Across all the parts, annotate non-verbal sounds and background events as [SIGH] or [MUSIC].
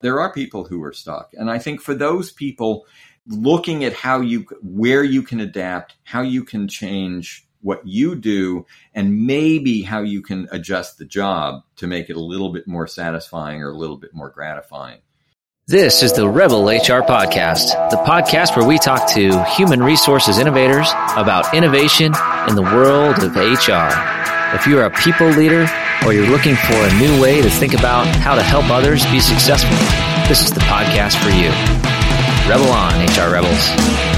There are people who are stuck. And I think for those people, looking at how you, where you can adapt, how you can change what you do, and maybe how you can adjust the job to make it a little bit more satisfying or a little bit more gratifying. This is the Rebel HR Podcast, the podcast where we talk to human resources innovators about innovation in the world of HR. If you're a people leader or you're looking for a new way to think about how to help others be successful, this is the podcast for you. Rebel on, HR Rebels.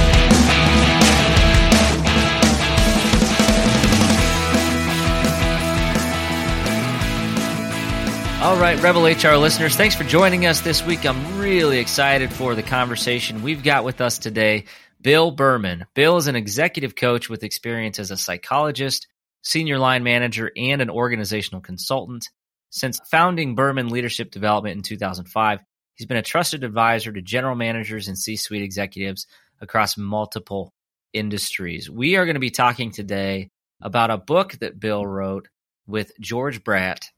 All right, Rebel HR listeners, thanks for joining us this week. I'm really excited for the conversation we've got with us today. Bill Berman. Bill is an executive coach with experience as a psychologist, senior line manager, and an organizational consultant. Since founding Berman Leadership Development in 2005, he's been a trusted advisor to general managers and C suite executives across multiple industries. We are going to be talking today about a book that Bill wrote with George Bradt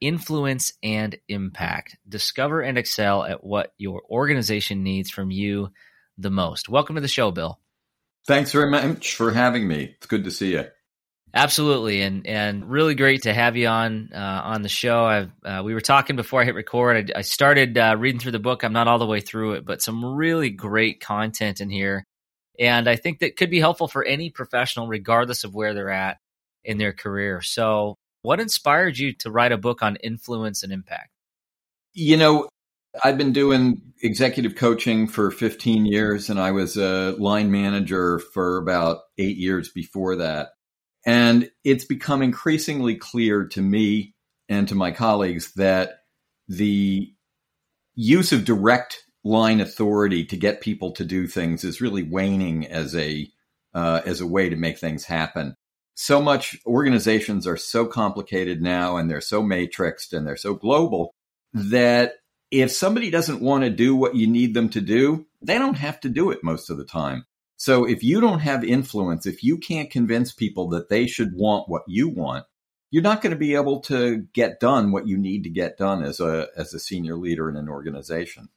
influence and impact. Discover and excel at what your organization needs from you the most. Welcome to the show, Bill. Thanks very much for having me. It's good to see you. Absolutely, and and really great to have you on uh, on the show. Uh, we were talking before I hit record. I, I started uh, reading through the book. I'm not all the way through it, but some really great content in here, and I think that could be helpful for any professional, regardless of where they're at in their career. So, what inspired you to write a book on influence and impact? You know, I've been doing executive coaching for 15 years, and I was a line manager for about eight years before that. And it's become increasingly clear to me and to my colleagues that the use of direct line authority to get people to do things is really waning as a uh, as a way to make things happen so much organizations are so complicated now and they're so matrixed and they're so global that if somebody doesn't want to do what you need them to do, they don't have to do it most of the time. So if you don't have influence, if you can't convince people that they should want what you want, you're not going to be able to get done what you need to get done as a as a senior leader in an organization.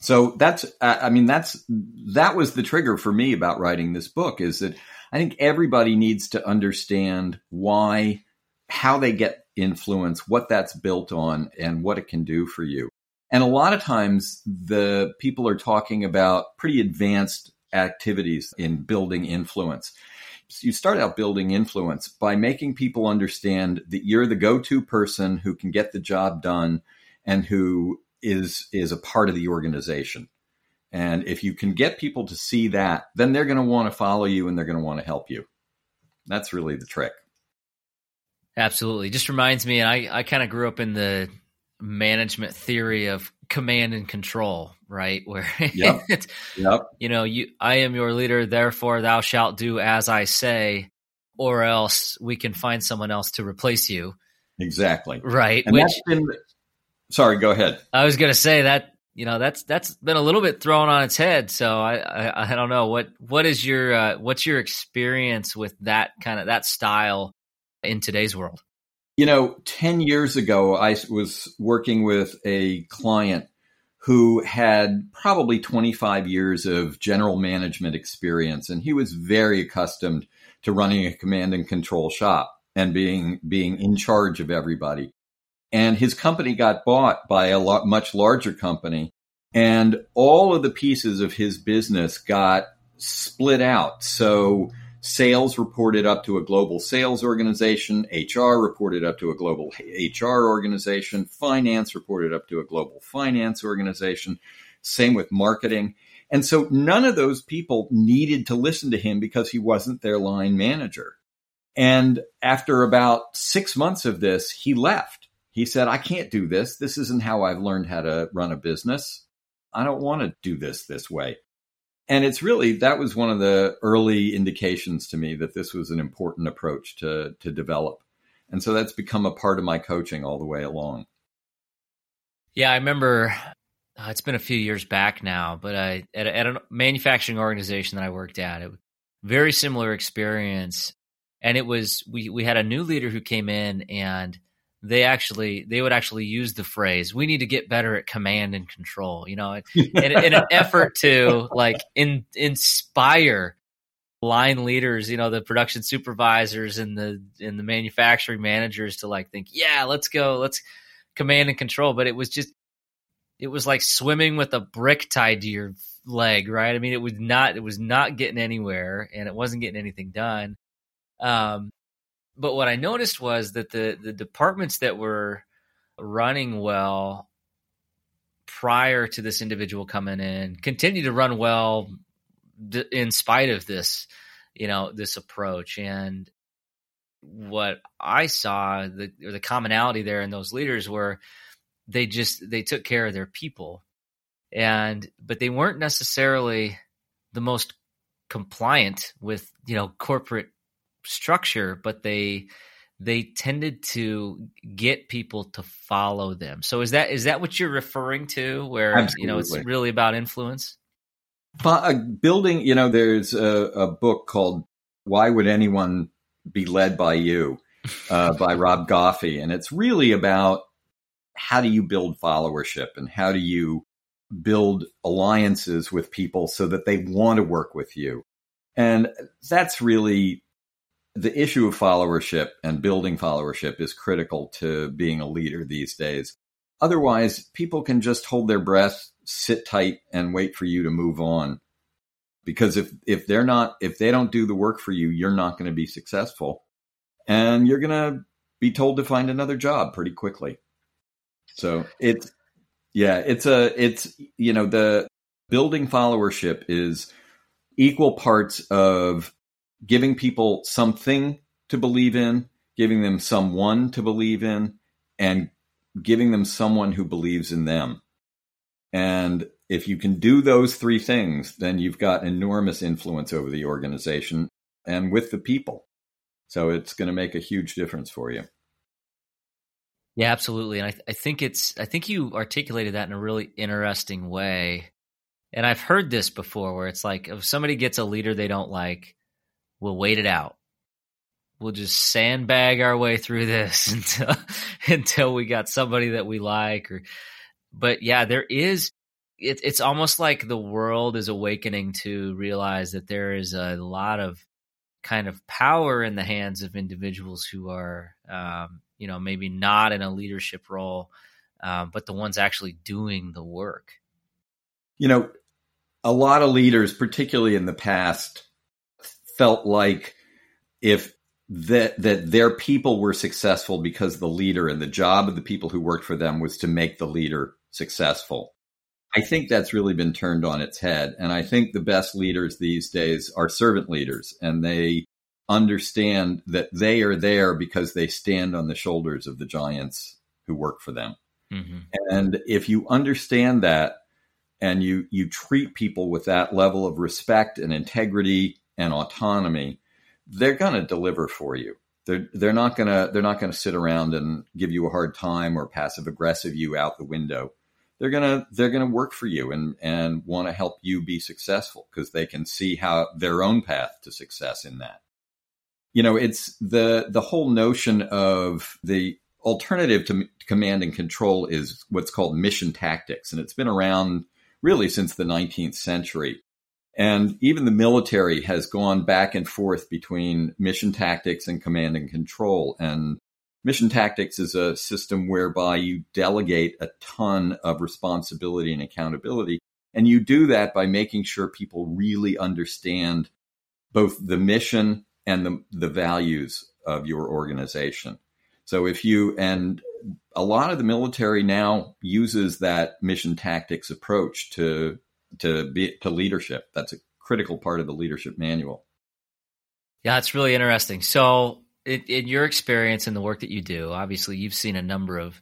So that's I mean that's that was the trigger for me about writing this book is that I think everybody needs to understand why, how they get influence, what that's built on, and what it can do for you. And a lot of times the people are talking about pretty advanced activities in building influence. So you start out building influence by making people understand that you're the go-to person who can get the job done and who is is a part of the organization. And if you can get people to see that, then they're going to want to follow you and they're going to want to help you. That's really the trick. Absolutely. Just reminds me, and I, I kind of grew up in the management theory of command and control, right? [LAUGHS] Where yep. yep. you know, you I am your leader, therefore thou shalt do as I say, or else we can find someone else to replace you. Exactly. Right. And Which, been, sorry, go ahead. I was gonna say that you know that's that's been a little bit thrown on its head. So I I, I don't know what what is your uh, what's your experience with that kind of that style in today's world. You know, ten years ago, I was working with a client who had probably 25 years of general management experience, and he was very accustomed to running a command and control shop and being being in charge of everybody. And his company got bought by a lot, much larger company and all of the pieces of his business got split out. So sales reported up to a global sales organization hr reported up to a global hr organization finance reported up to a global finance organization same with marketing and so none of those people needed to listen to him because he wasn't their line manager and after about six months of this he left he said, I can't do this. This isn't how I've learned how to run a business. I don't want to do this this way. And it's really, that was one of the early indications to me that this was an important approach to, to develop. And so that's become a part of my coaching all the way along. Yeah, I remember uh, it's been a few years back now, but I, at, a, at a manufacturing organization that I worked at, it was very similar experience. And it was, we, we had a new leader who came in and they actually they would actually use the phrase we need to get better at command and control you know [LAUGHS] in, in an effort to like in, inspire line leaders you know the production supervisors and the and the manufacturing managers to like think yeah let's go let's command and control. But it was just it was like swimming with a brick tied to your leg right? I mean it was not it was not getting anywhere and it wasn't getting anything done. Um but what I noticed was that the the departments that were running well prior to this individual coming in continue to run well in spite of this, you know, this approach. And what I saw the the commonality there in those leaders were they just they took care of their people, and but they weren't necessarily the most compliant with you know corporate structure, but they they tended to get people to follow them. So is that is that what you're referring to? Where Absolutely. you know it's really about influence. Uh, building, you know, there's a, a, book called "Why Would Anyone Be Led by You" [LAUGHS] uh, by Rob Goffee, and it's really about how do you build followership and how do you build alliances with people so that they want to work with you. And that's really the issue of followership and building followership is critical to being a leader these days. Otherwise, people can just hold their breath, sit tight, and wait for you to move on. Because if, if they're not, if they don't do the work for you, you're not going to be successful. And you're going to be told to find another job pretty quickly. So it's, yeah, it's a, it's, you know, the building followership is equal parts of giving people something to believe in, giving them someone to believe in, and giving them someone who believes in them. And if you can do those three things, then you've got enormous influence over the organization and with the people. So it's going to make a huge difference for you. Yeah, absolutely. And I, th- I think it's, I think you articulated that in a really interesting way. And I've heard this before where it's like if somebody gets a leader they don't like, we'll wait it out. We'll just sandbag our way through this [LAUGHS] until until we got somebody that we like. Or, but yeah, there is. It, it's almost like the world is awakening to realize that there is a lot of kind of power in the hands of individuals who are, um, you know, maybe not in a leadership role, um, but the ones actually doing the work. You know, a lot of leaders, particularly in the past, felt like if that that their people were successful because the leader and the job of the people who worked for them was to make the leader successful. I think that's really been turned on its head. And I think the best leaders these days are servant leaders and they understand that they are there because they stand on the shoulders of the giants who work for them. Mm-hmm. And if you understand that and you you treat people with that level of respect and integrity and autonomy, they're going to deliver for you. They're they're not going to they're not going to sit around and give you a hard time or passive aggressive you out the window. They're going to they're going to work for you and and want to help you be successful because they can see how their own path to success in that. You know, it's the the whole notion of the alternative to command and control is what's called mission tactics and it's been around really since the 19th century and even the military has gone back and forth between mission tactics and command and control. And mission tactics is a system whereby you delegate a ton of responsibility and accountability. And you do that by making sure people really understand both the mission and the, the values of your organization. So if you, and a lot of the military now uses that mission tactics approach to to be to leadership. That's a critical part of the leadership manual. Yeah, it's really interesting. So, in, in your experience in the work that you do, obviously you've seen a number of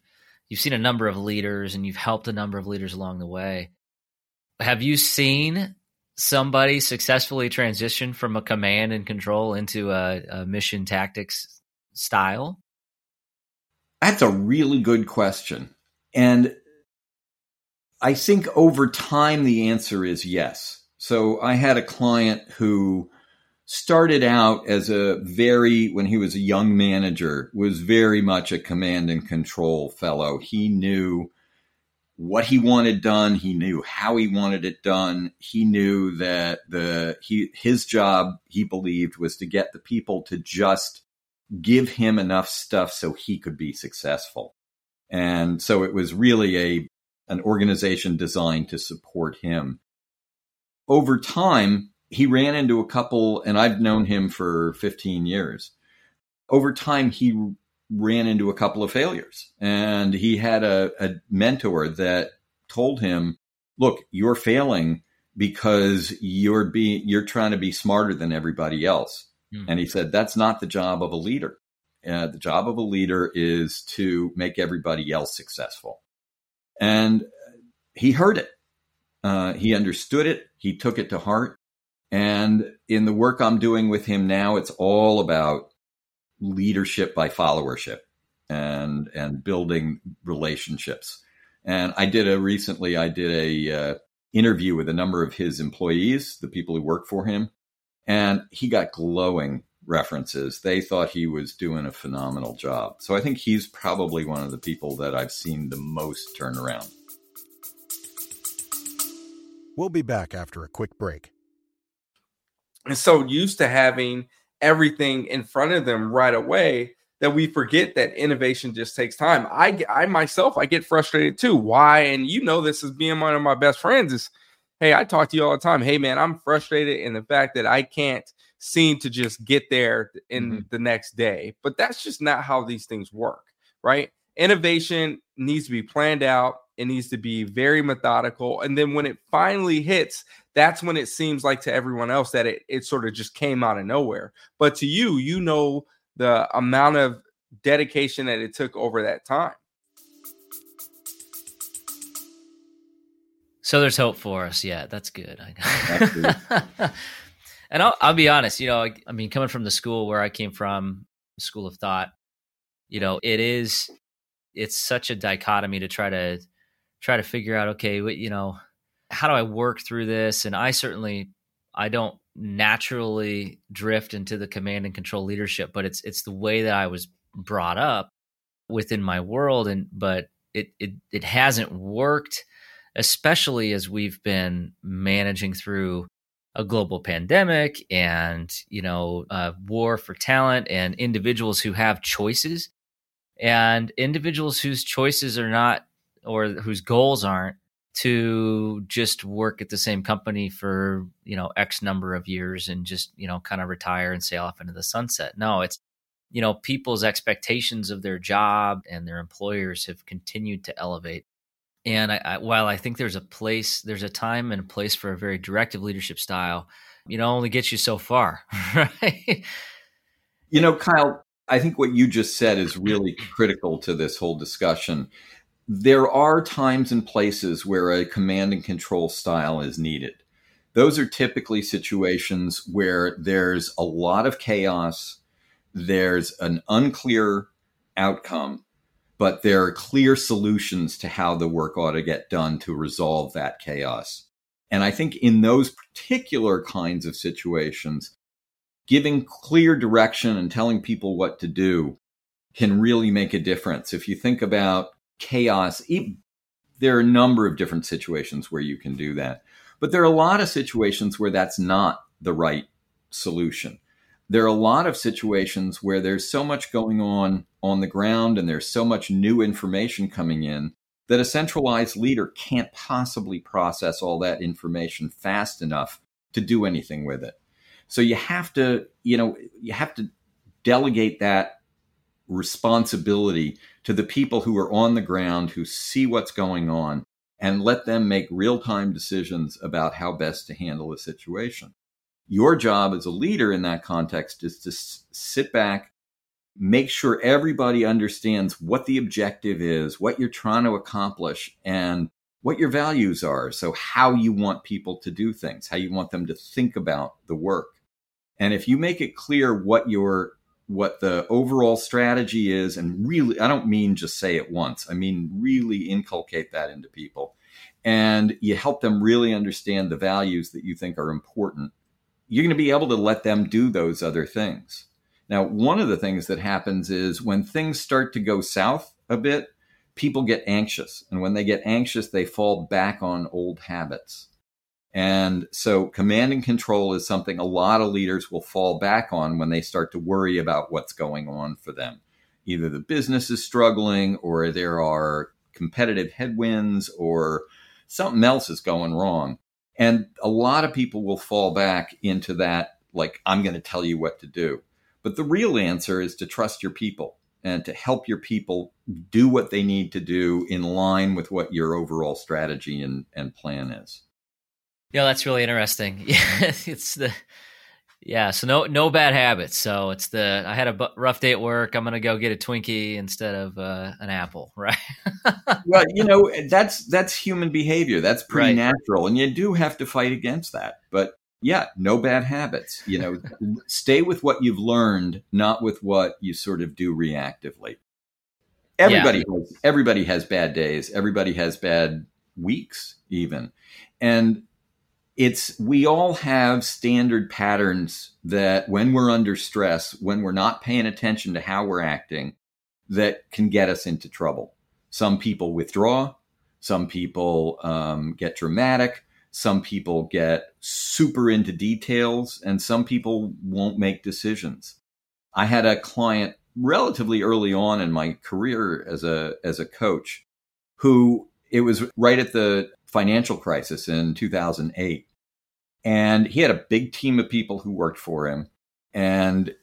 you've seen a number of leaders and you've helped a number of leaders along the way. Have you seen somebody successfully transition from a command and control into a, a mission tactics style? That's a really good question. And I think over time, the answer is yes. So I had a client who started out as a very, when he was a young manager, was very much a command and control fellow. He knew what he wanted done. He knew how he wanted it done. He knew that the he his job he believed was to get the people to just give him enough stuff so he could be successful. And so it was really a an organization designed to support him. Over time, he ran into a couple and I've known him for 15 years. Over time he ran into a couple of failures and he had a, a mentor that told him, look, you're failing because you're being, you're trying to be smarter than everybody else. Mm. And he said, that's not the job of a leader. Uh, the job of a leader is to make everybody else successful. And he heard it. Uh, he understood it. He took it to heart. And in the work I'm doing with him now, it's all about leadership by followership and and building relationships. And I did a recently I did a uh, interview with a number of his employees, the people who work for him, and he got glowing references. They thought he was doing a phenomenal job. So I think he's probably one of the people that I've seen the most turn around. We'll be back after a quick break. And so used to having everything in front of them right away that we forget that innovation just takes time. I I myself I get frustrated too. Why? And you know this is being one of my best friends is hey, I talk to you all the time. Hey man, I'm frustrated in the fact that I can't seem to just get there in mm-hmm. the next day. But that's just not how these things work, right? Innovation needs to be planned out. It needs to be very methodical. And then when it finally hits, that's when it seems like to everyone else that it, it sort of just came out of nowhere. But to you, you know the amount of dedication that it took over that time. So there's hope for us. Yeah, that's good. [LAUGHS] and I'll, I'll be honest, you know, I, I mean, coming from the school where I came from, School of Thought, you know, it is, it's such a dichotomy to try to try to figure out okay you know how do i work through this? And i certainly i don't naturally drift into the command and control leadership but it's it's the way that i was brought up within my world. And but it it it hasn't worked especially as we've been managing through a global pandemic and you know war for talent and individuals who have choices. And individuals whose choices are not or whose goals aren't to just work at the same company for you know x number of years and just you know kind of retire and sail off into the sunset. No it's you know people's expectations of their job and their employers have continued to elevate and I, I, while i think there's a place there's a time and a place for a very directive leadership style you know only gets you so far [LAUGHS] right you know kyle i think what you just said is really critical to this whole discussion there are times and places where a command and control style is needed. Those are typically situations where there's a lot of chaos, there's an unclear outcome, but there are clear solutions to how the work ought to get done to resolve that chaos. And I think in those particular kinds of situations, giving clear direction and telling people what to do can really make a difference. If you think about chaos. There are a number of different situations where you can do that. But there are a lot of situations where that's not the right solution. There are a lot of situations where there's so much going on on the ground and there's so much new information coming in that a centralized leader can't possibly process all that information fast enough to do anything with it. So you have to, you know, you have to delegate that responsibility to the people who are on the ground who see what's going on and let them make real time decisions about how best to handle the situation. Your job as a leader in that context is to s- sit back, make sure everybody understands what the objective is, what you're trying to accomplish, and what your values are. So, how you want people to do things, how you want them to think about the work. And if you make it clear what your what the overall strategy is and really i don't mean just say it once i mean really inculcate that into people and you help them really understand the values that you think are important you're going to be able to let them do those other things. Now, one of the things that happens is when things start to go south a bit, people get anxious. And when they get anxious, they fall back on old habits. And so command and control is something a lot of leaders will fall back on when they start to worry about what's going on for them. Either the business is struggling or there are competitive headwinds or something else is going wrong. And a lot of people will fall back into that, like, I'm going to tell you what to do. But the real answer is to trust your people and to help your people do what they need to do in line with what your overall strategy and, and plan is. Yeah, that's really interesting. Yeah, [LAUGHS] it's the yeah, so no no bad habits. So it's the I had a rough day at work. I'm gonna go get a Twinkie instead of uh, an apple, [LAUGHS] right? well, you know that's that's human behavior. That's pretty right. natural, and you do have to fight against that. But yeah, no bad habits. You know, [LAUGHS] stay with what you've learned, not with what you sort of do reactively. Everybody yeah. has, everybody has bad days. Everybody has bad weeks, even, and it's we all have standard patterns that when we're under stress, when we're not paying attention to how we're acting, that can get us into trouble. Some people withdraw, some people um, get dramatic, some people get super into details, and some people won't make decisions. I had a client relatively early on in my career as a as a coach who it was right at the financial crisis in 2008 and he had a big team of people who worked for him. And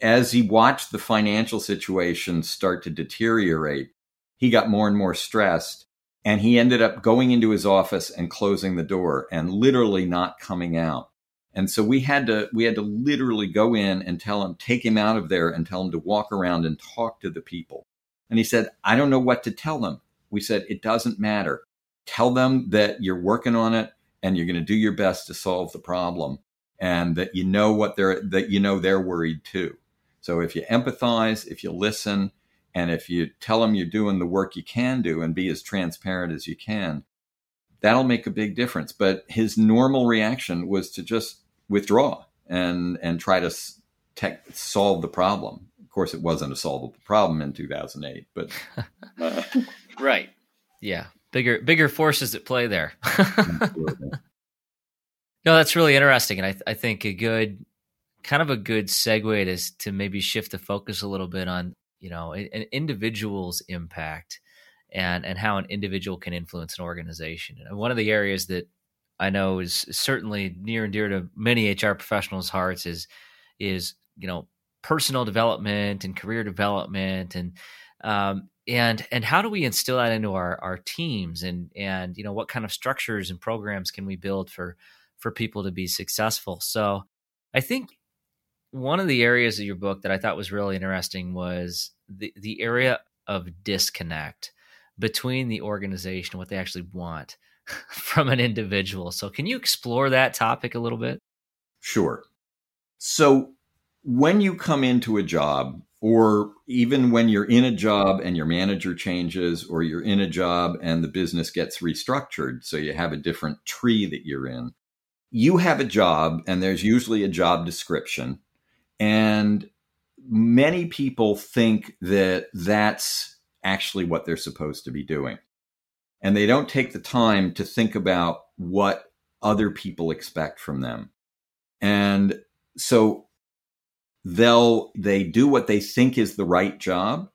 as he watched the financial situation start to deteriorate, he got more and more stressed. And he ended up going into his office and closing the door and literally not coming out. And so we had to we had to literally go in and tell him, take him out of there and tell him to walk around and talk to the people. And he said, I don't know what to tell them. We said, it doesn't matter. Tell them that you're working on it and you're going to do your best to solve the problem and that you know what they're that you know they're worried too. So if you empathize if you listen and if you tell them you're doing the work you can do and be as transparent as you can that'll make a big difference. But his normal reaction was to just withdraw and and try to tech, solve the problem. Of course it wasn't a solvable problem in 2008 but uh, [LAUGHS] right. Yeah bigger bigger forces at play there. [LAUGHS] no, that's really interesting, and I I think a good kind of a good segue to to maybe shift the focus a little bit on you know an individual's impact and and how an individual can influence an organization. And one of the areas that I know is certainly near and dear to many HR professionals' hearts is is you know personal development and career development and um, and and how do we instill that into our our teams? And and you know what kind of structures and programs can we build for for people to be successful? So i think one of the areas of your book that i thought was really interesting was the the area of disconnect between the organization what they actually want [LAUGHS] from an individual. So can you explore that topic a little bit? Sure. So when you come into a job or even when you're in a job and your manager changes or you're in a job and the business gets restructured so you have a different tree that you're in you have a job and there's usually a job description. And many people think that that's actually what they're supposed to be doing. And they don't take the time to think about what other people expect from them. And so they'll they do what they think is the right job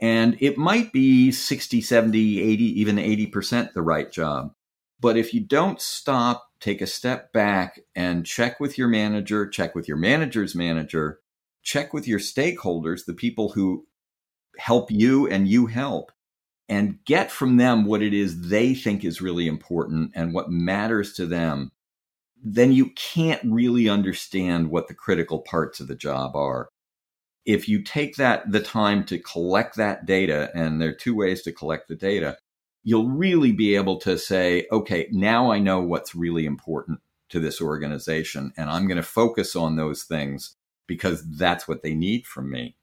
and it might be 60 70 80 even 80% the right job. But if you don't stop take a step back and check with your manager check with your manager's manager check with your stakeholders the people who help you and you help and get from them what it is they think is really important and what matters to them then you can't really understand what the critical parts of the job are. If you take that the time to collect that data, and there are two ways to collect the data, you'll really be able to say, okay, now I know what's really important to this organization, and I'm going to focus on those things because that's what they need from me.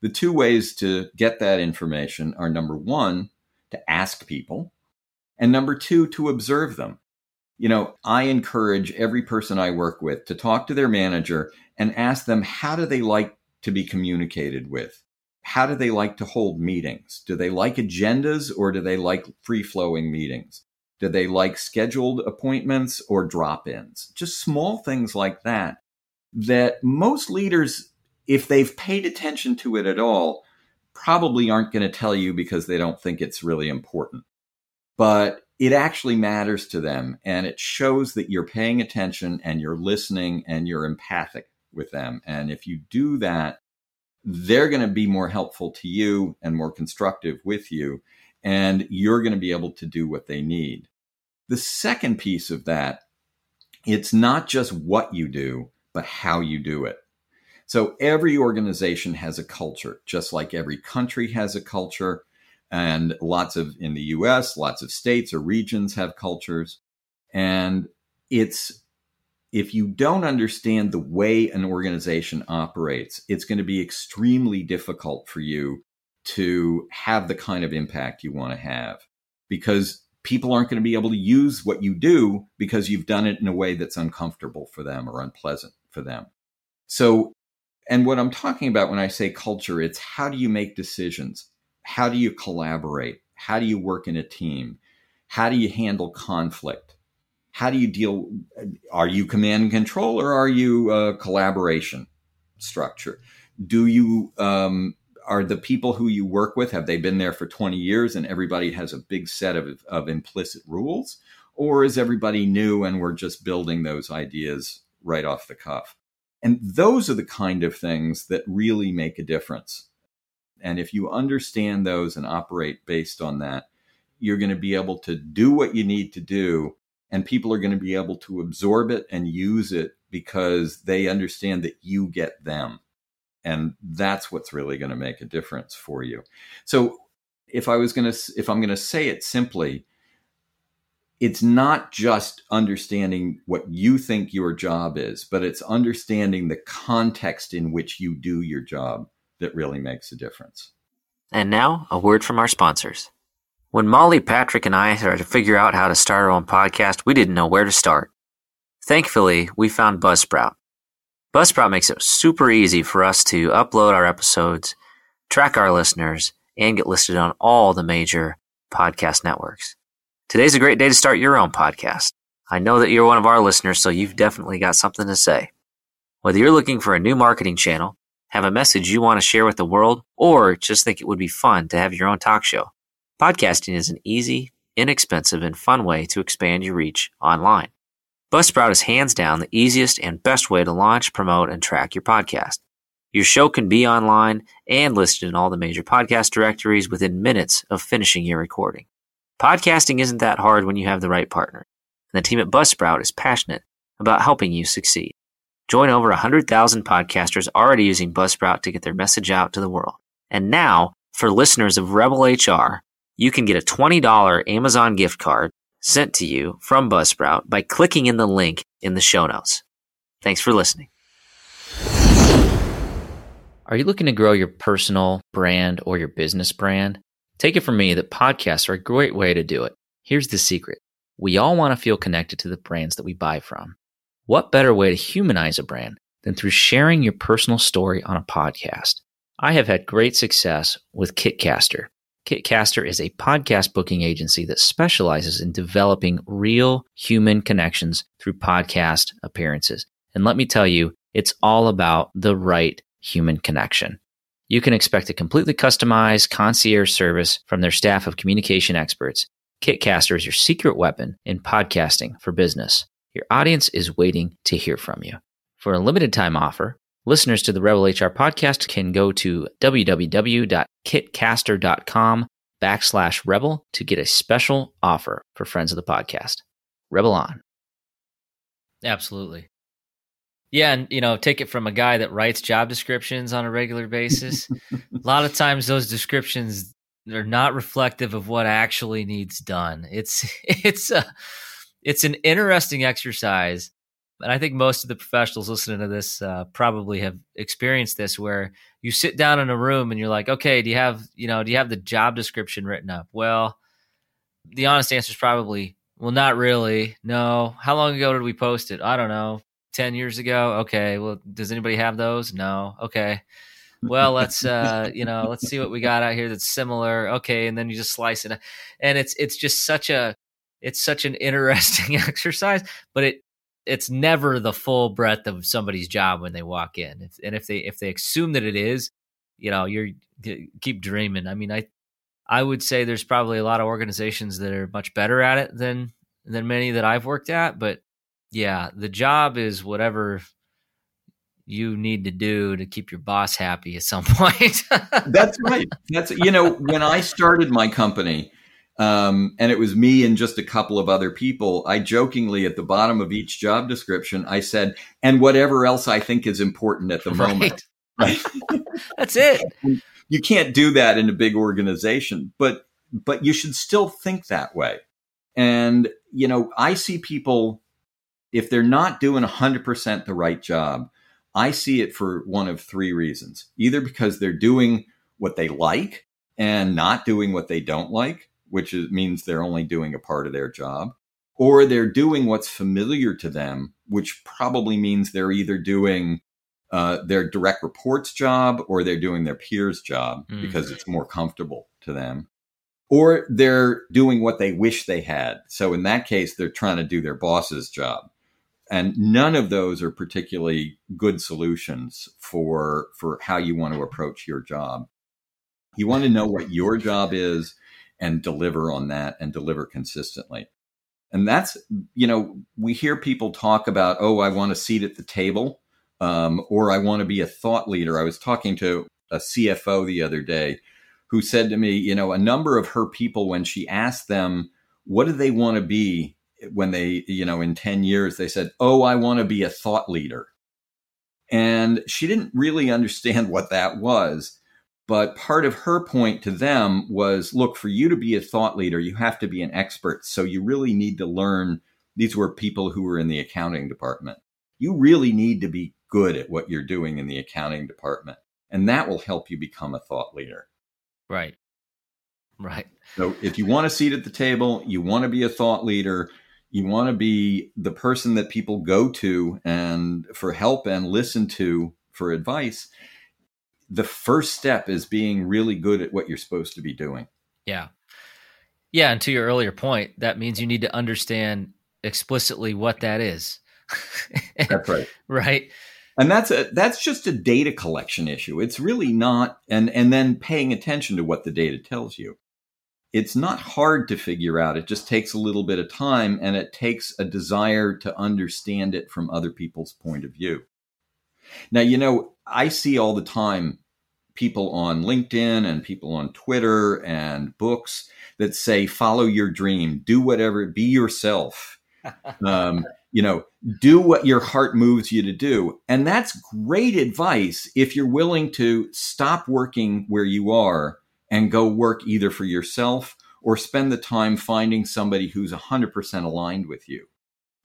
The two ways to get that information are number one, to ask people, and number two, to observe them You know, I encourage every person I work with to talk to their manager and ask them how do they like to be communicated with? How do they like to hold meetings? Do they like agendas or do they like free flowing meetings? Do they like scheduled appointments or drop ins? Just small things like that, that most leaders, if they've paid attention to it at all, probably aren't going to tell you because they don't think it's really important. But it actually matters to them and it shows that you're paying attention and you're listening and you're empathic with them. And if you do that, they're going to be more helpful to you and more constructive with you and you're going to be able to do what they need. The second piece of that, it's not just what you do, but how you do it. So every organization has a culture, just like every country has a culture. And lots of, in the US, lots of states or regions have cultures. And it's, if you don't understand the way an organization operates, it's going to be extremely difficult for you to have the kind of impact you want to have because people aren't going to be able to use what you do because you've done it in a way that's uncomfortable for them or unpleasant for them. So, and what I'm talking about when I say culture, it's how do you make decisions? How do you collaborate? How do you work in a team? How do you handle conflict? How do you deal? Are you command and control or are you a collaboration structure? Do you um, are the people who you work with have they been there for 20 years and everybody has a big set of, of implicit rules or is everybody new and we're just building those ideas right off the cuff and those are the kind of things that really make a difference and if you understand those and operate based on that you're going to be able to do what you need to do and people are going to be able to absorb it and use it because they understand that you get them. And that's what's really going to make a difference for you. So if i was going to if i'm going to say it simply it's not just understanding what you think your job is but it's understanding the context in which you do your job that really makes a difference and now a word from our sponsors when molly patrick and i started to figure out how to start our own podcast we didn't know where to start thankfully we found buzzsprout Buzzsprout makes it super easy for us to upload our episodes, track our listeners, and get listed on all the major podcast networks. Today's a great day to start your own podcast. I know that you're one of our listeners, so you've definitely got something to say. Whether you're looking for a new marketing channel, have a message you want to share with the world, or just think it would be fun to have your own talk show, podcasting is an easy, inexpensive, and fun way to expand your reach online. Buzzsprout is hands down the easiest and best way to launch, promote, and track your podcast. Your show can be online and listed in all the major podcast directories within minutes of finishing your recording. Podcasting isn't that hard when you have the right partner. And the team at Buzzsprout is passionate about helping you succeed. Join over 100,000 podcasters already using Buzzsprout to get their message out to the world. And now, for listeners of Rebel HR, you can get a $20 Amazon gift card sent to you from Buzzsprout by clicking in the link in the show notes. Thanks for listening. Are you looking to grow your personal brand or your business brand? Take it from me that podcasts are a great way to do it. Here's the secret we all want to feel connected to the brands that we buy from. What better way to humanize a brand than through sharing your personal story on a podcast? I have had great success with Kitcaster. Kitcaster is a podcast booking agency that specializes in developing real human connections through podcast appearances. And let me tell you, it's all about the right human connection. You can expect a completely customized concierge service from their staff of communication experts. Kitcaster is your secret weapon in podcasting for business. Your audience is waiting to hear from you. For a limited time offer, Listeners to the Rebel HR podcast can go to www.kitcaster.com backslash rebel to get a special offer for friends of the podcast. Rebel on. Absolutely. Yeah, and you know, take it from a guy that writes job descriptions on a regular basis. [LAUGHS] a lot of times those descriptions are not reflective of what actually needs done. It's [LAUGHS] it's a it's an interesting exercise and I think most of the professionals listening to this uh, probably have experienced this, where you sit down in a room and you're like, okay, do you have you know do you have the job description written up? Well, the honest answer is probably Well, not really. No. How long ago did we post it? I don't know. 10 years ago? Okay. Well, does anybody have those? No. Okay. Well, let's uh, you know, let's see what we got out here that's similar. Okay, and then you just slice it. And it's it's just such a it's such an interesting [LAUGHS] exercise, but it it's never the full breadth of somebody's job when they walk in. If, and if they if they assume that it is, you know, you're keep dreaming. I mean, I I would say there's probably a lot of organizations that are much better at it than than many that I've worked at, but yeah, the job is whatever you need to do to keep your boss happy at some [LAUGHS] point. That's right. That's you know, when I started my company, um, and it was me and just a couple of other people. I jokingly at the bottom of each job description, I said, and whatever else I think is important at the right. moment. [LAUGHS] Right. That's it. You can't do that in a big organization, but but you should still think that way. And you know, I see people if they're not doing 100% the right job, I see it for one of three reasons. Either because they're doing what they like and not doing what they don't like, which is, means they're only doing a part of their job, or they're doing what's familiar to them, which probably means they're either doing uh, their direct reports job or they're doing their peers job mm. because it's more comfortable to them or they're doing what they wish they had. So in that case they're trying to do their boss's job. And none of those are particularly good solutions for for how you want to approach your job. You want to know what your job is and deliver on that and deliver consistently. And that's, you know, we hear people talk about, oh, I want a seat at the table, um, or I want to be a thought leader. I was talking to a CFO the other day who said to me, you know, a number of her people, when she asked them, what do they want to be when they, you know, in 10 years, they said, oh, I want to be a thought leader. And she didn't really [LAUGHS] understand what that was. But part of her point to them was look, for you to be a thought leader, you have to be an expert. So you really need to learn. These were people who were in the accounting department. You really need to be good at what you're doing in the accounting department. And that will help you become a thought leader. Right. Right. So if you want a seat at the table, you want to be a thought leader, you want to be the person that people go to and for help and listen to for advice, the first step is being really good at what you're supposed to be doing. Yeah. Yeah. And to your earlier point, that means you need to understand explicitly what that is. [LAUGHS] that's right. right. And that's a that's just a data collection issue. It's really not and and then paying attention to what the data tells you. It's not hard to figure out. It just takes a little bit of time and it takes a desire to understand it from other people's point of view. Now, you know, I see all the time people on LinkedIn and people on Twitter and books that say, follow your dream, do whatever, be yourself. [LAUGHS] um, you know, do what your heart moves you to do. And that's great advice if you're willing to stop working where you are and go work either for yourself or spend the time finding somebody who's 100% aligned with you.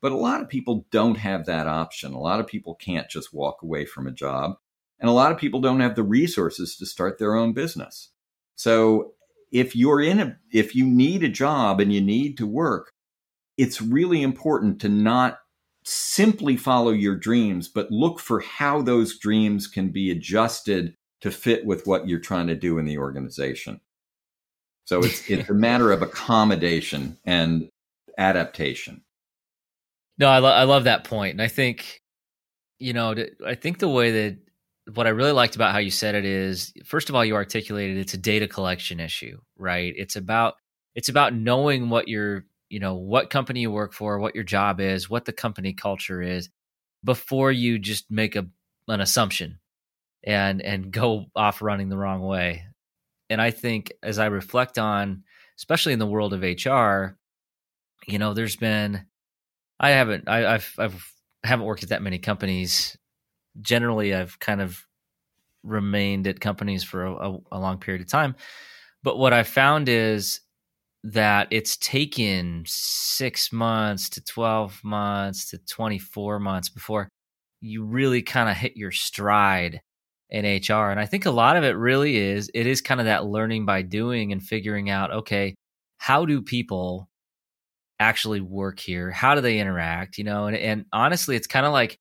But a lot of people don't have that option. A lot of people can't just walk away from a job. And a lot of people don't have the resources to start their own business. So if you're in a, if you need a job and you need to work, it's really important to not simply follow your dreams, but look for how those dreams can be adjusted to fit with what you're trying to do in the organization. So it's, it's a matter of accommodation and adaptation. No, I, lo- I love that point, and I think, you know, I think the way that what I really liked about how you said it is, first of all, you articulated it's a data collection issue, right? It's about it's about knowing what your you know what company you work for, what your job is, what the company culture is, before you just make a an assumption and and go off running the wrong way. And I think as I reflect on, especially in the world of HR, you know, there's been I haven't. I, I've I've haven't worked at that many companies. Generally, I've kind of remained at companies for a, a long period of time. But what I found is that it's taken six months to 12 months to 24 months before you really kind of hit your stride in HR. And I think a lot of it really is, it is kind of that learning by doing and figuring out, okay, how do people actually work here? How do they interact? You know, and, and honestly, it's kind of like,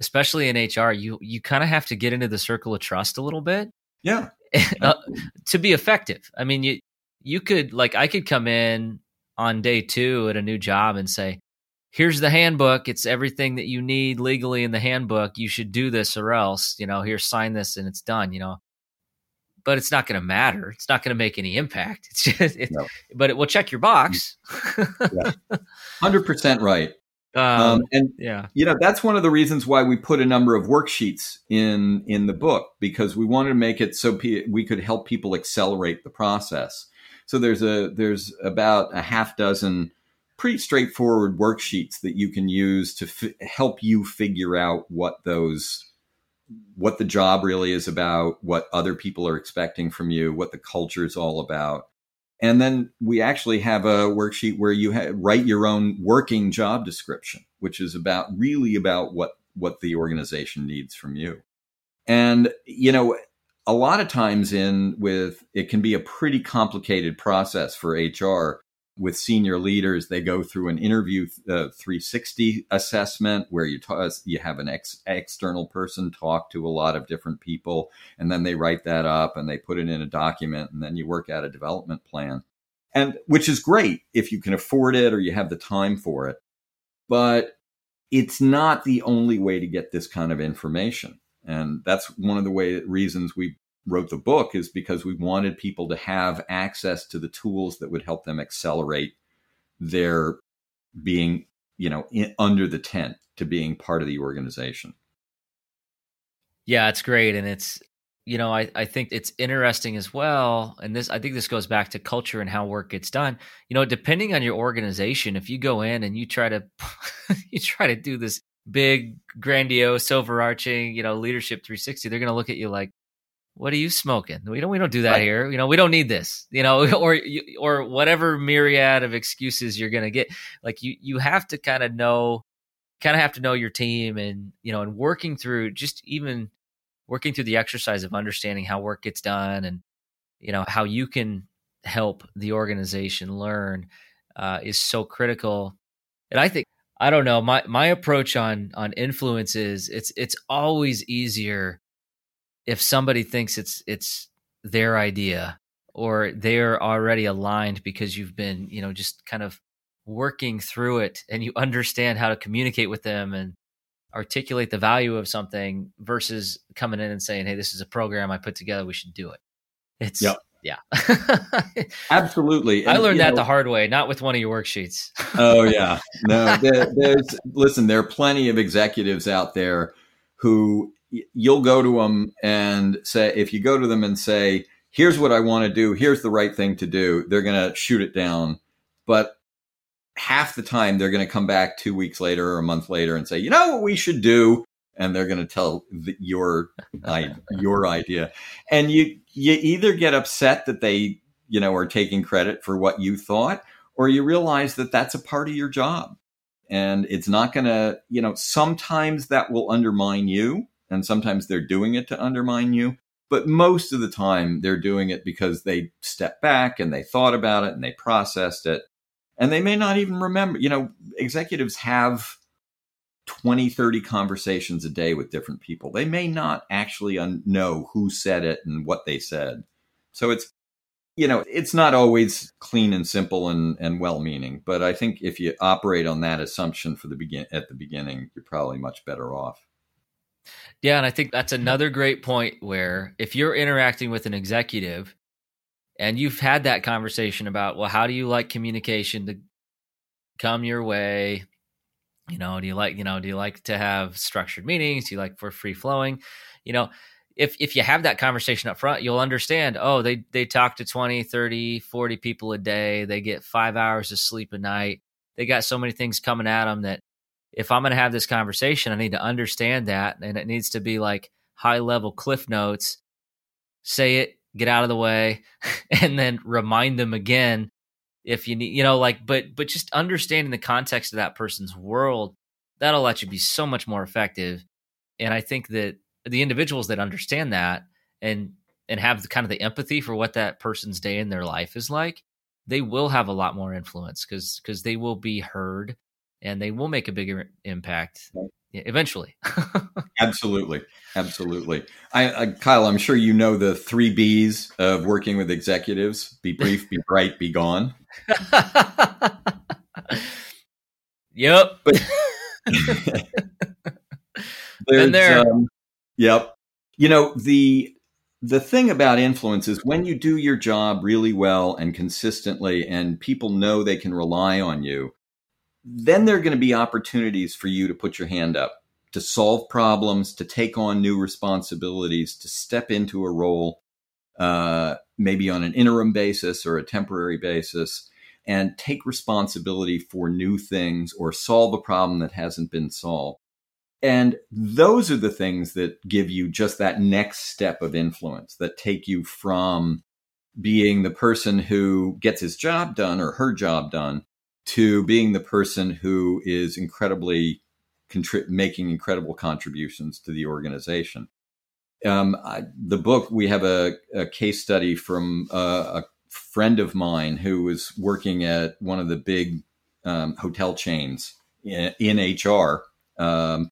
especially in HR, you you kind of have to get into the circle of trust a little bit. Yeah. [LAUGHS] uh, to be effective. I mean, you you could like I could come in on day two at a new job and say, "Here's the handbook. It's everything that you need legally in the handbook. You should do this or else. You know, here, sign this and it's done. You know." But it's not going to matter. It's not going to make any impact. It's just, it's, no. but it will check your box. Hundred percent right. Um, um, and yeah, you know that's one of the reasons why we put a number of worksheets in in the book because we wanted to make it so pe- we could help people accelerate the process. So there's a there's about a half dozen pretty straightforward worksheets that you can use to f- help you figure out what those what the job really is about, what other people are expecting from you, what the culture is all about. And then we actually have a worksheet where you ha- write your own working job description, which is about really about what what the organization needs from you. And you know, a lot of times in with it can be a pretty complicated process for HR with senior leaders, they go through an interview uh, 360 assessment where you you have an ex- external person talk to a lot of different people, and then they write that up and they put it in a document, and then you work out a development plan, and which is great if you can afford it or you have the time for it, but it's not the only way to get this kind of information, and that's one of the way reasons we wrote the book is because we wanted people to have access to the tools that would help them accelerate their being, you know, in, under the tent to being part of the organization. Yeah, it's great. And it's, you know, I, I think it's interesting as well. And this, I think this goes back to culture and how work gets done. You know, depending on your organization, if you go in and you try to, [LAUGHS] you try to do this big, grandiose, overarching, you know, leadership 360, they're going to look at you like, what are you smoking? We don't we don't do that right. here. You know, we don't need this. You know, [LAUGHS] or or whatever myriad of excuses you're going to get. Like you you have to kind of know kind of have to know your team and, you know, and working through just even working through the exercise of understanding how work gets done and you know, how you can help the organization learn uh, is so critical. And I think I don't know, my my approach on on influence is it's it's always easier if somebody thinks it's it's their idea or they're already aligned because you've been you know just kind of working through it and you understand how to communicate with them and articulate the value of something versus coming in and saying hey this is a program i put together. We should do it. It's yep. yeah. [LAUGHS] Absolutely. And, i learned that know, the hard way not with one of your worksheets. Oh yeah. [LAUGHS] No there, there's listen there are plenty of executives out there who you'll go to them and say, if you go to them and say, here's what I want to do, here's the right thing to do, they're going to shoot it down. But half the time, they're going to come back two weeks later or a month later and say, you know what we should do? And they're going to tell the, your [LAUGHS] your idea, and you you either get upset that they you know are taking credit for what you thought, or you realize that that's a part of your job, and it's not going to you know sometimes that will undermine you, and sometimes they're doing it to undermine you. But most of the time, they're doing it because they stepped back and they thought about it and they processed it. And they may not even remember. You know, executives have 20, 30 conversations a day with different people. They may not actually un- know who said it and what they said. So it's, you know, it's not always clean and simple and, and well meaning. But I think if you operate on that assumption for the begin at the beginning, you're probably much better off. Yeah, and I think that's another great point where if you're interacting with an executive and you've had that conversation about, well, how do you like communication to come your way? You know, do you like, you know, do you like to have structured meetings? Do you like for free flowing? You know, if if you have that conversation up front, you'll understand, oh, they they talk to 20, 30, 40 people a day. They get 5 hours of sleep a night. They got so many things coming at them that if I'm going to have this conversation, I need to understand that. And it needs to be like high level cliff notes. Say it, get out of the way, [LAUGHS] and then remind them again if you need, you know, like, but, but just understanding the context of that person's world, that'll let you be so much more effective. And I think that the individuals that understand that and, and have the kind of the empathy for what that person's day in their life is like, they will have a lot more influence because because they will be heard and they will make a bigger impact eventually. [LAUGHS] absolutely, absolutely. I, I, Kyle, I'm sure you know the three B's of working with executives: be brief, be bright, be gone. [LAUGHS] yep. But, [LAUGHS] Been there. Um, yep. You know the the thing about influence is when you do your job really well and consistently, and people know they can rely on you then there are going to be opportunities for you to put your hand up, to solve problems, to take on new responsibilities, to step into a role, uh, maybe on an interim basis or a temporary basis, and take responsibility for new things or solve a problem that hasn't been solved. And those are the things that give you just that next step of influence that take you from being the person who gets his job done or her job done to being the person who is incredibly contri- making incredible contributions to the organization. Um, I, the book we have a, a case study from a friend of mine who was working at one of the big um, hotel chains in, in HR um,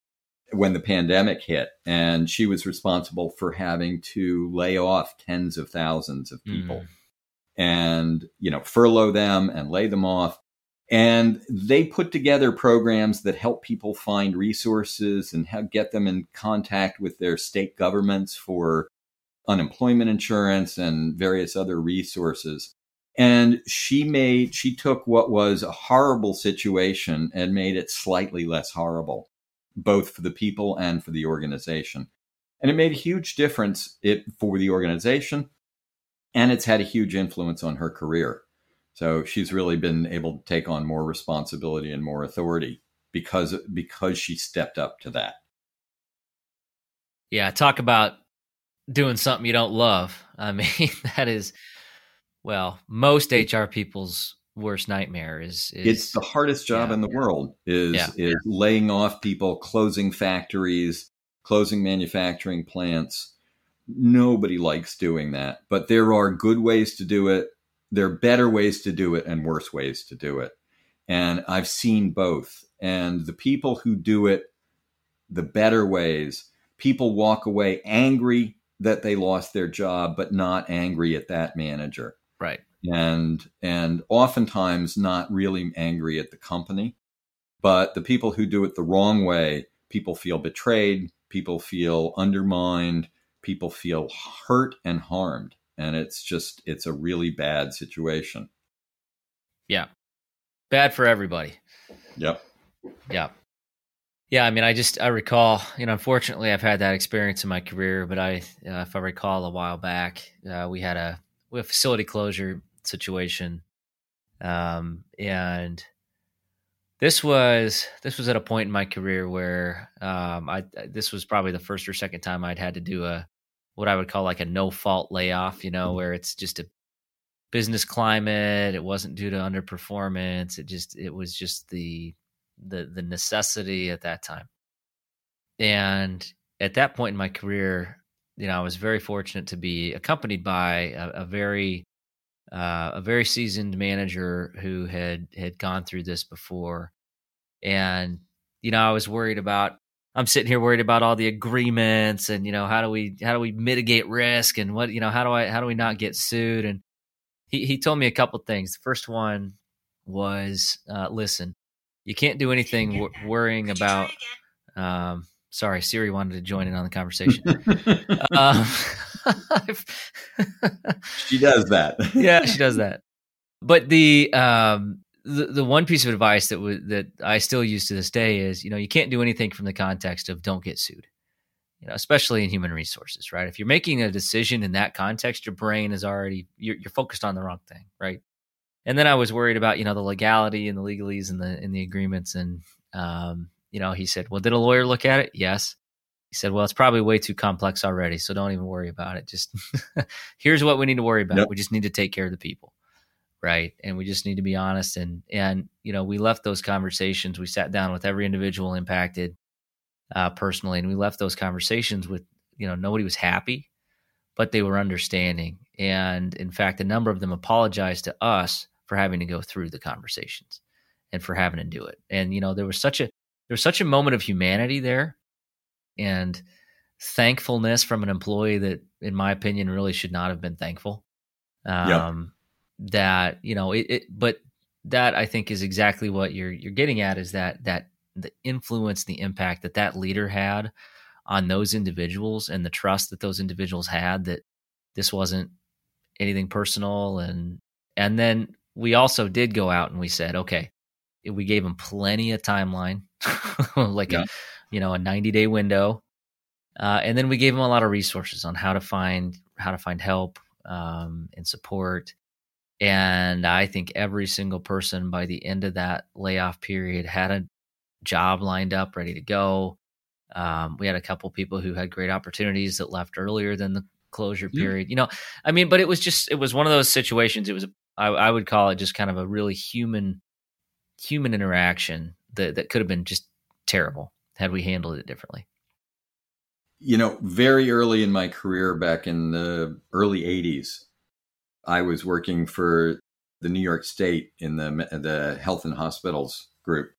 when the pandemic hit, and she was responsible for having to lay off tens of thousands of people. Mm. And you know, furlough them and lay them off and they put together programs that help people find resources and get them in contact with their state governments for unemployment insurance and various other resources. And she made, she took what was a horrible situation and made it slightly less horrible, both for the people and for the organization. And it made a huge difference it, for the organization. And it's had a huge influence on her career. So she's really been able to take on more responsibility and more authority because because she stepped up to that. Yeah, talk about doing something you don't love. I [LAUGHS] mean, that is well, most HR people's worst nightmare is, is it's the hardest job yeah. in the world is yeah. is laying off people, closing factories, closing manufacturing plants. Nobody likes doing that, but there are good ways to do it there are better ways to do it and worse ways to do it. And I've seen both. And the people who do it the better ways, people walk away angry that they lost their job, but not angry at that manager. Right. And and oftentimes not really angry at the company. But the people who do it the wrong way, people feel betrayed, people feel undermined, people feel hurt and harmed and it's just it's a really bad situation. Yeah. Bad for everybody. Yep. Yeah. Yeah i mean i just i recall you know unfortunately i've had that experience in my career but i uh, if i recall a while back uh, we had a we had a facility closure situation um and this was this was at a point in my career where um, I this was probably the first or second time I'd had to do a what I would call like a no fault layoff, you know, mm-hmm. where it's just a business climate. It wasn't due to underperformance. It just it was just the the the necessity at that time. And at that point in my career, you know, I was very fortunate to be accompanied by a, a very uh, a very seasoned manager who had had gone through this before, and you know, I was worried about I'm sitting here worried about all the agreements and you know how do we how do we mitigate risk and what you know how do I how do we not get sued and he he told me a couple things. The first one was uh, listen, you can't do anything w- [LAUGHS] worrying about. Um, sorry, Siri wanted to join in on the conversation. [LAUGHS] um, [LAUGHS] she does that. yeah, she does that. But the um, the, the one piece of advice that w- that I still use to this day is, you know, you can't do anything from the context of don't get sued. You know, especially in human resources, right? If you're making a decision in that context, your brain is already you're, you're focused on the wrong thing, right? And then I was worried about, you know, the legality and the legalese and the in the agreements, and um, you know, he said, "Well, did a lawyer look at it?" Yes. He said, "Well, it's probably way too complex already, so don't even worry about it. Just [LAUGHS] here's what we need to worry about. We just need to take care of the people." Right and we just need to be honest and and you know we left those conversations we sat down with every individual impacted uh, personally and we left those conversations with you know nobody was happy but they were understanding and in fact a number of them apologized to us for having to go through the conversations and for having to do it. And you know, there was such a there was such a moment of humanity there and thankfulness from an employee that in my opinion really should not have been thankful. Um. That, you know, it, it but that I think is exactly what you're you're getting at is that that the influence, the impact that that leader had on those individuals and the trust that those individuals had that this wasn't anything personal. And and then we also did go out and we said okay we gave them plenty of timeline [LAUGHS] like yeah. a you know a 90 day window. Uh, and then we gave them a lot of resources on how to find how to find help um, and support and i think every single person by the end of that layoff period had a job lined up ready to go um, we had a couple people who had great opportunities that left earlier than the closure period. You know, I mean, but it was just it was one of those situations. It was I, I would call it just kind of a really human human interaction that that could have been just terrible had we handled it differently. You know, very early in my career, back in the early '80s, I was working for the New York State in the the Health and Hospitals group,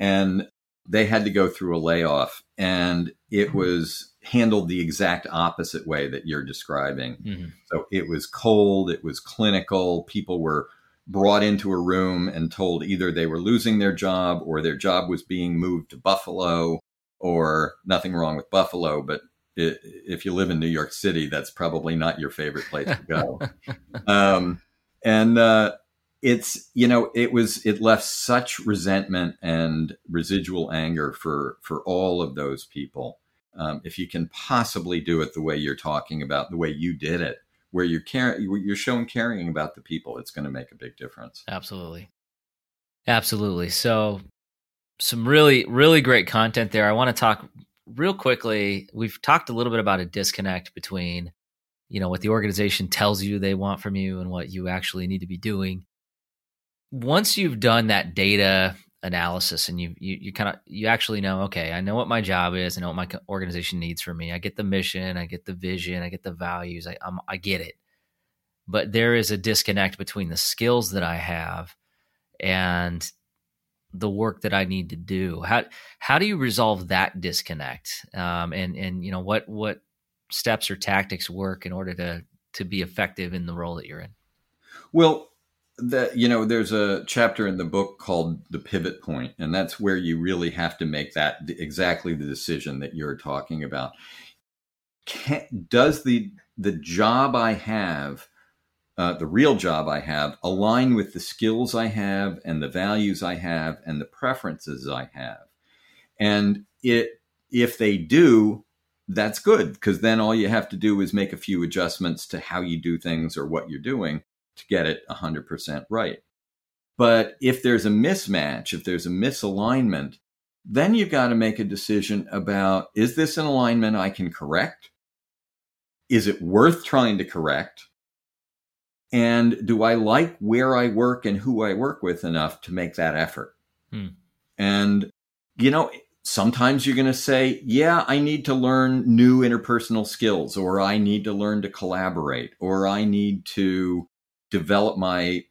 and they had to go through a layoff and it was handled the exact opposite way that you're describing. Mm-hmm. So it was cold, it was clinical, people were brought into a room and told either they were losing their job or their job was being moved to Buffalo or nothing wrong with Buffalo, but if you live in New York City, that's probably not your favorite place to go. [LAUGHS] um, and uh, it's you know it was it left such resentment and residual anger for for all of those people. Um, if you can possibly do it the way you're talking about the way you did it where you're caring you're showing caring about the people it's going to make a big difference. Absolutely. Absolutely. So some really really great content there. I want to talk real quickly we've talked a little bit about a disconnect between you know what the organization tells you they want from you and what you actually need to be doing. Once you've done that data analysis and you you, you kind of you actually know okay i know what my job is i know what my organization needs from me. I get the mission i get the vision i get the values i I'm, i get it. But there is a disconnect between the skills that i have and the work that i need to do. How how do you resolve that disconnect? Um, and and you know what what steps or tactics work in order to to be effective in the role that you're in? Well that you know there's a chapter in the book called the pivot point and that's where you really have to make that exactly the decision that you're talking about. Can, does the the job i have uh, the real job i have align with the skills i have and the values i have and the preferences i have and it if they do that's good because then all you have to do is make a few adjustments to how you do things or what you're doing to get it 100% right. But if there's a mismatch, if there's a misalignment, then you've got to make a decision about is this an alignment I can correct? Is it worth trying to correct? And do I like where I work and who I work with enough to make that effort? Hmm. And, you know, sometimes you're going to say, yeah, I need to learn new interpersonal skills, or I need to learn to collaborate, or I need to develop my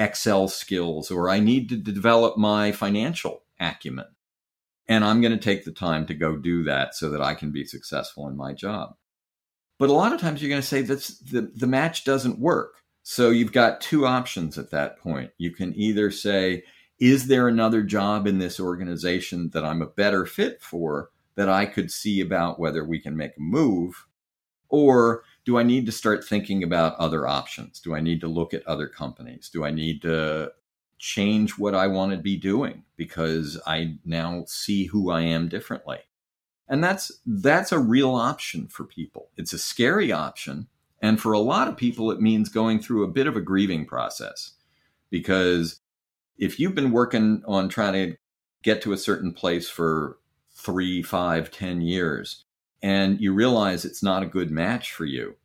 Excel skills or I need to develop my financial acumen. And I'm going to take the time to go do that so that I can be successful in my job. But a lot of times you're going to say that the, the match doesn't work. So you've got two options at that point. You can either say, is there another job in this organization that I'm a better fit for that I could see about whether we can make a move? Or do I need to start thinking about other options? Do I need to look at other companies? Do I need to change what I want to be doing because I now see who I am differently? And that's that's a real option for people. It's a scary option, and for a lot of people it means going through a bit of a grieving process because if you've been working on trying to get to a certain place for three, five, ten years, and you realize it's not a good match for you,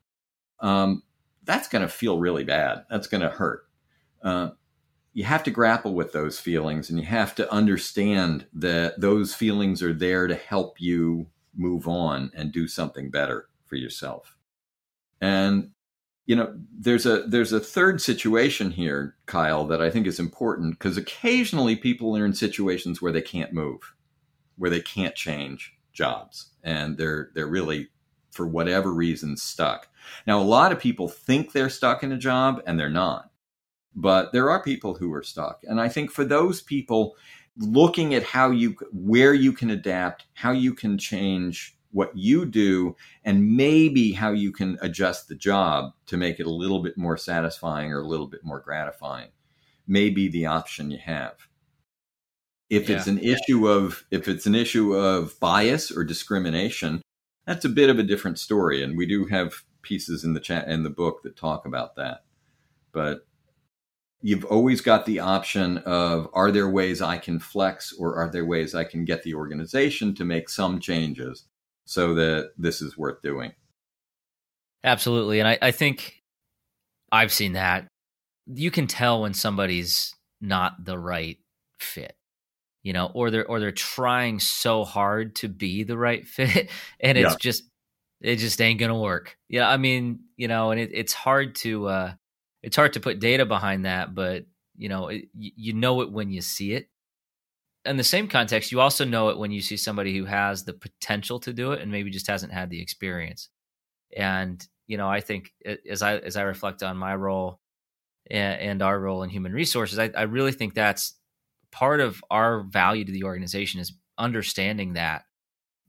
um, that's going to feel really bad. That's going to hurt. Uh, you have to grapple with those feelings and you have to understand that those feelings are there to help you move on and do something better for yourself. And you know, there's a there's a third situation here, Kyle, that I think is important because occasionally people are in situations where they can't move, where they can't change jobs, and they're they're really for whatever reason stuck. Now, a lot of people think they're stuck in a job and they're not. But there are people who are stuck. And I think for those people looking at how you where you can adapt, how you can change what you do and maybe how you can adjust the job to make it a little bit more satisfying or a little bit more gratifying. May be the option you have. If yeah. it's an issue of if it's an issue of bias or discrimination that's a bit of a different story and we do have pieces in the chat in the book that talk about that. But you've always got the option of are there ways i can flex or are there ways i can get the organization to make some changes so that this is worth doing. Absolutely. And I, I think I've seen that. You can tell when somebody's not the right fit you know or they're or they're trying so hard to be the right [LAUGHS] fit and it's yeah. just it just ain't gonna work yeah i mean you know and it, it's hard to uh it's hard to put data behind that but you know it, you know it when you see it in the same context, you also know it when you see somebody who has the potential to do it and maybe just hasn't had the experience. And you know, I think as I as I reflect on my role and, and our role in human resources, I, I really think that's part of our value to the organization is understanding that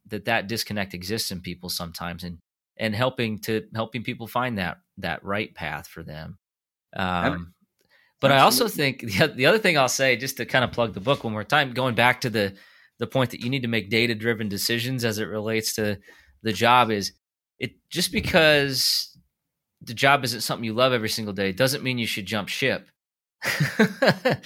that that disconnect exists in people sometimes and and helping to helping people find that that right path for them. Um, but Absolutely. I also think [LAUGHS] the, the other thing I'll say, just to kind of plug the book one more time, going back to the the point that you need to make data driven decisions as it relates to the job is it just because the job isn't something you love every single day doesn't mean you should jump ship. [LAUGHS] Correct.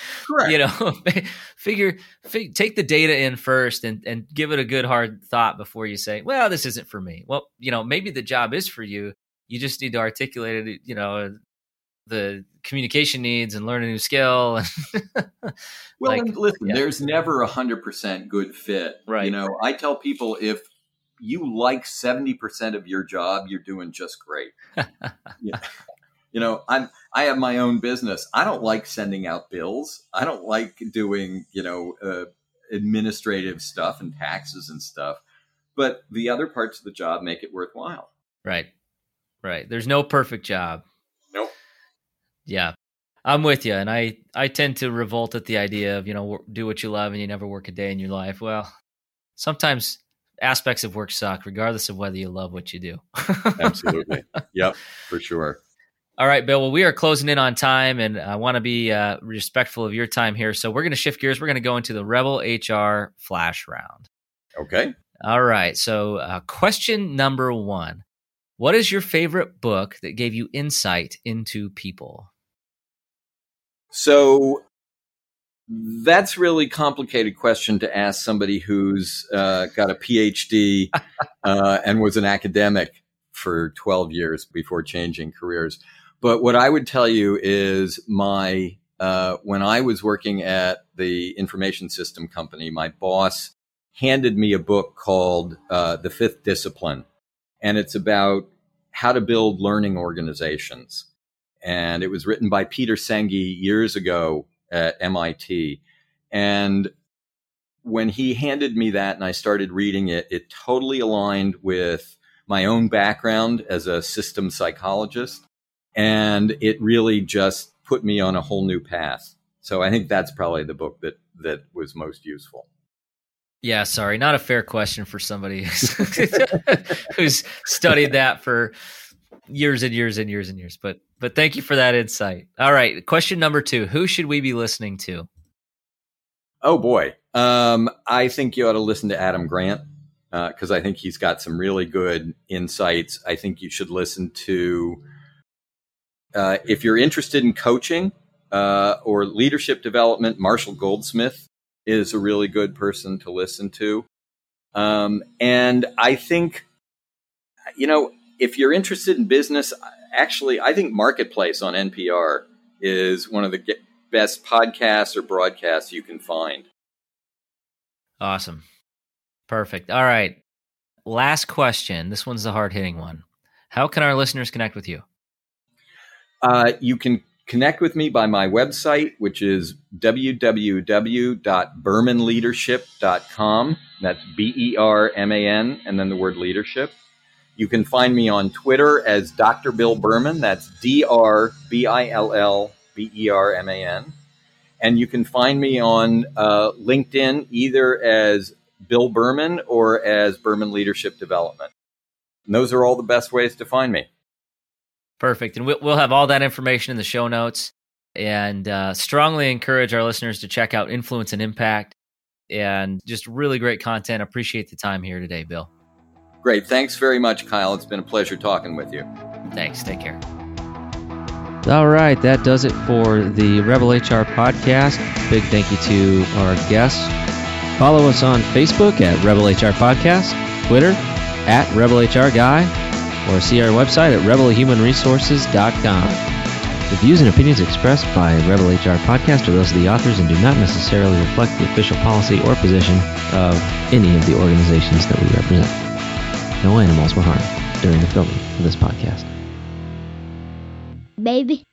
You know, [LAUGHS] figure, figure, take the data in first and and give it a good hard thought before you say, "Well, this isn't for me." Well, you know, maybe the job is for you. You just need to articulate it, you know, the communication needs and learn a new skill. [LAUGHS] well, like, listen, yeah. there's never a hundred percent good fit. Right. You know, I tell people if you like 70% of your job, you're doing just great. [LAUGHS] yeah. You know, I'm I have my own business. I don't like sending out bills. I don't like doing, you know, uh, administrative stuff and taxes and stuff. But the other parts of the job make it worthwhile. Right. Right. There's no perfect job. Yeah. I'm with you, and I I tend to revolt at the idea of you know do what you love and you never work a day in your life. Well, sometimes aspects of work suck, regardless of whether you love what you do. Absolutely, yep, for sure. All right, Bill. Well, we are closing in on time, and I want to be uh, respectful of your time here. So we're going to shift gears. We're going to go into the Rebel HR Flash Round. Okay. All right. So, uh, question number one: What is your favorite book that gave you insight into people? So that's really complicated question to ask somebody who's uh, got a PhD [LAUGHS] uh, and was an academic for 12 years before changing careers. But what I would tell you is my uh, when I was working at the information system company, my boss handed me a book called uh, The Fifth Discipline, and it's about how to build learning organizations and it was written by Peter Senge years ago at MIT. And when he handed me that and I started reading it, it totally aligned with my own background as a system psychologist. And it really just put me on a whole new path. So I think that's probably the book that, that was most useful. Yeah, sorry, not a fair question for somebody who's [LAUGHS] studied that for years and years and years and years. But but thank you for that insight. All right, question number two: Who should we be listening to? Oh boy, um, I think you ought to listen to Adam Grant because uh, I think he's got some really good insights. I think you should listen to uh, if you're interested in coaching uh, or leadership development. Marshall Goldsmith is a really good person to listen to, um, and I think you know if you're interested in business, actually, I think Marketplace on NPR is one of the best podcasts or broadcasts you can find. Awesome. Perfect. All right. Last question. This one's the hard hitting one. How can our listeners connect with you? Uh, you can connect with me by my website, which is www.bermanleadership.com. That's B E R M A N and then the word leadership. You can find me on Twitter as Dr. Bill Berman. That's D R B I L L B E R M A N. And you can find me on uh, LinkedIn either as Bill Berman or as Berman Leadership Development. And those are all the best ways to find me. Perfect. And we'll have all that information in the show notes and uh, strongly encourage our listeners to check out Influence and Impact and just really great content. Appreciate the time here today, Bill. Great. Thanks very much, Kyle. It's been a pleasure talking with you. Thanks. Take care. All right, that does it for the Rebel HR podcast. Big thank you to our guests. Follow us on Facebook at Rebel HR Podcast, Twitter at Rebel HR Guy, or see our website at rebelhumanresources.com. The views and opinions expressed by Rebel HR Podcast are those of the authors and do not necessarily reflect the official policy or position of any of the organizations that we represent. No animals were harmed during the filming of this podcast. Baby.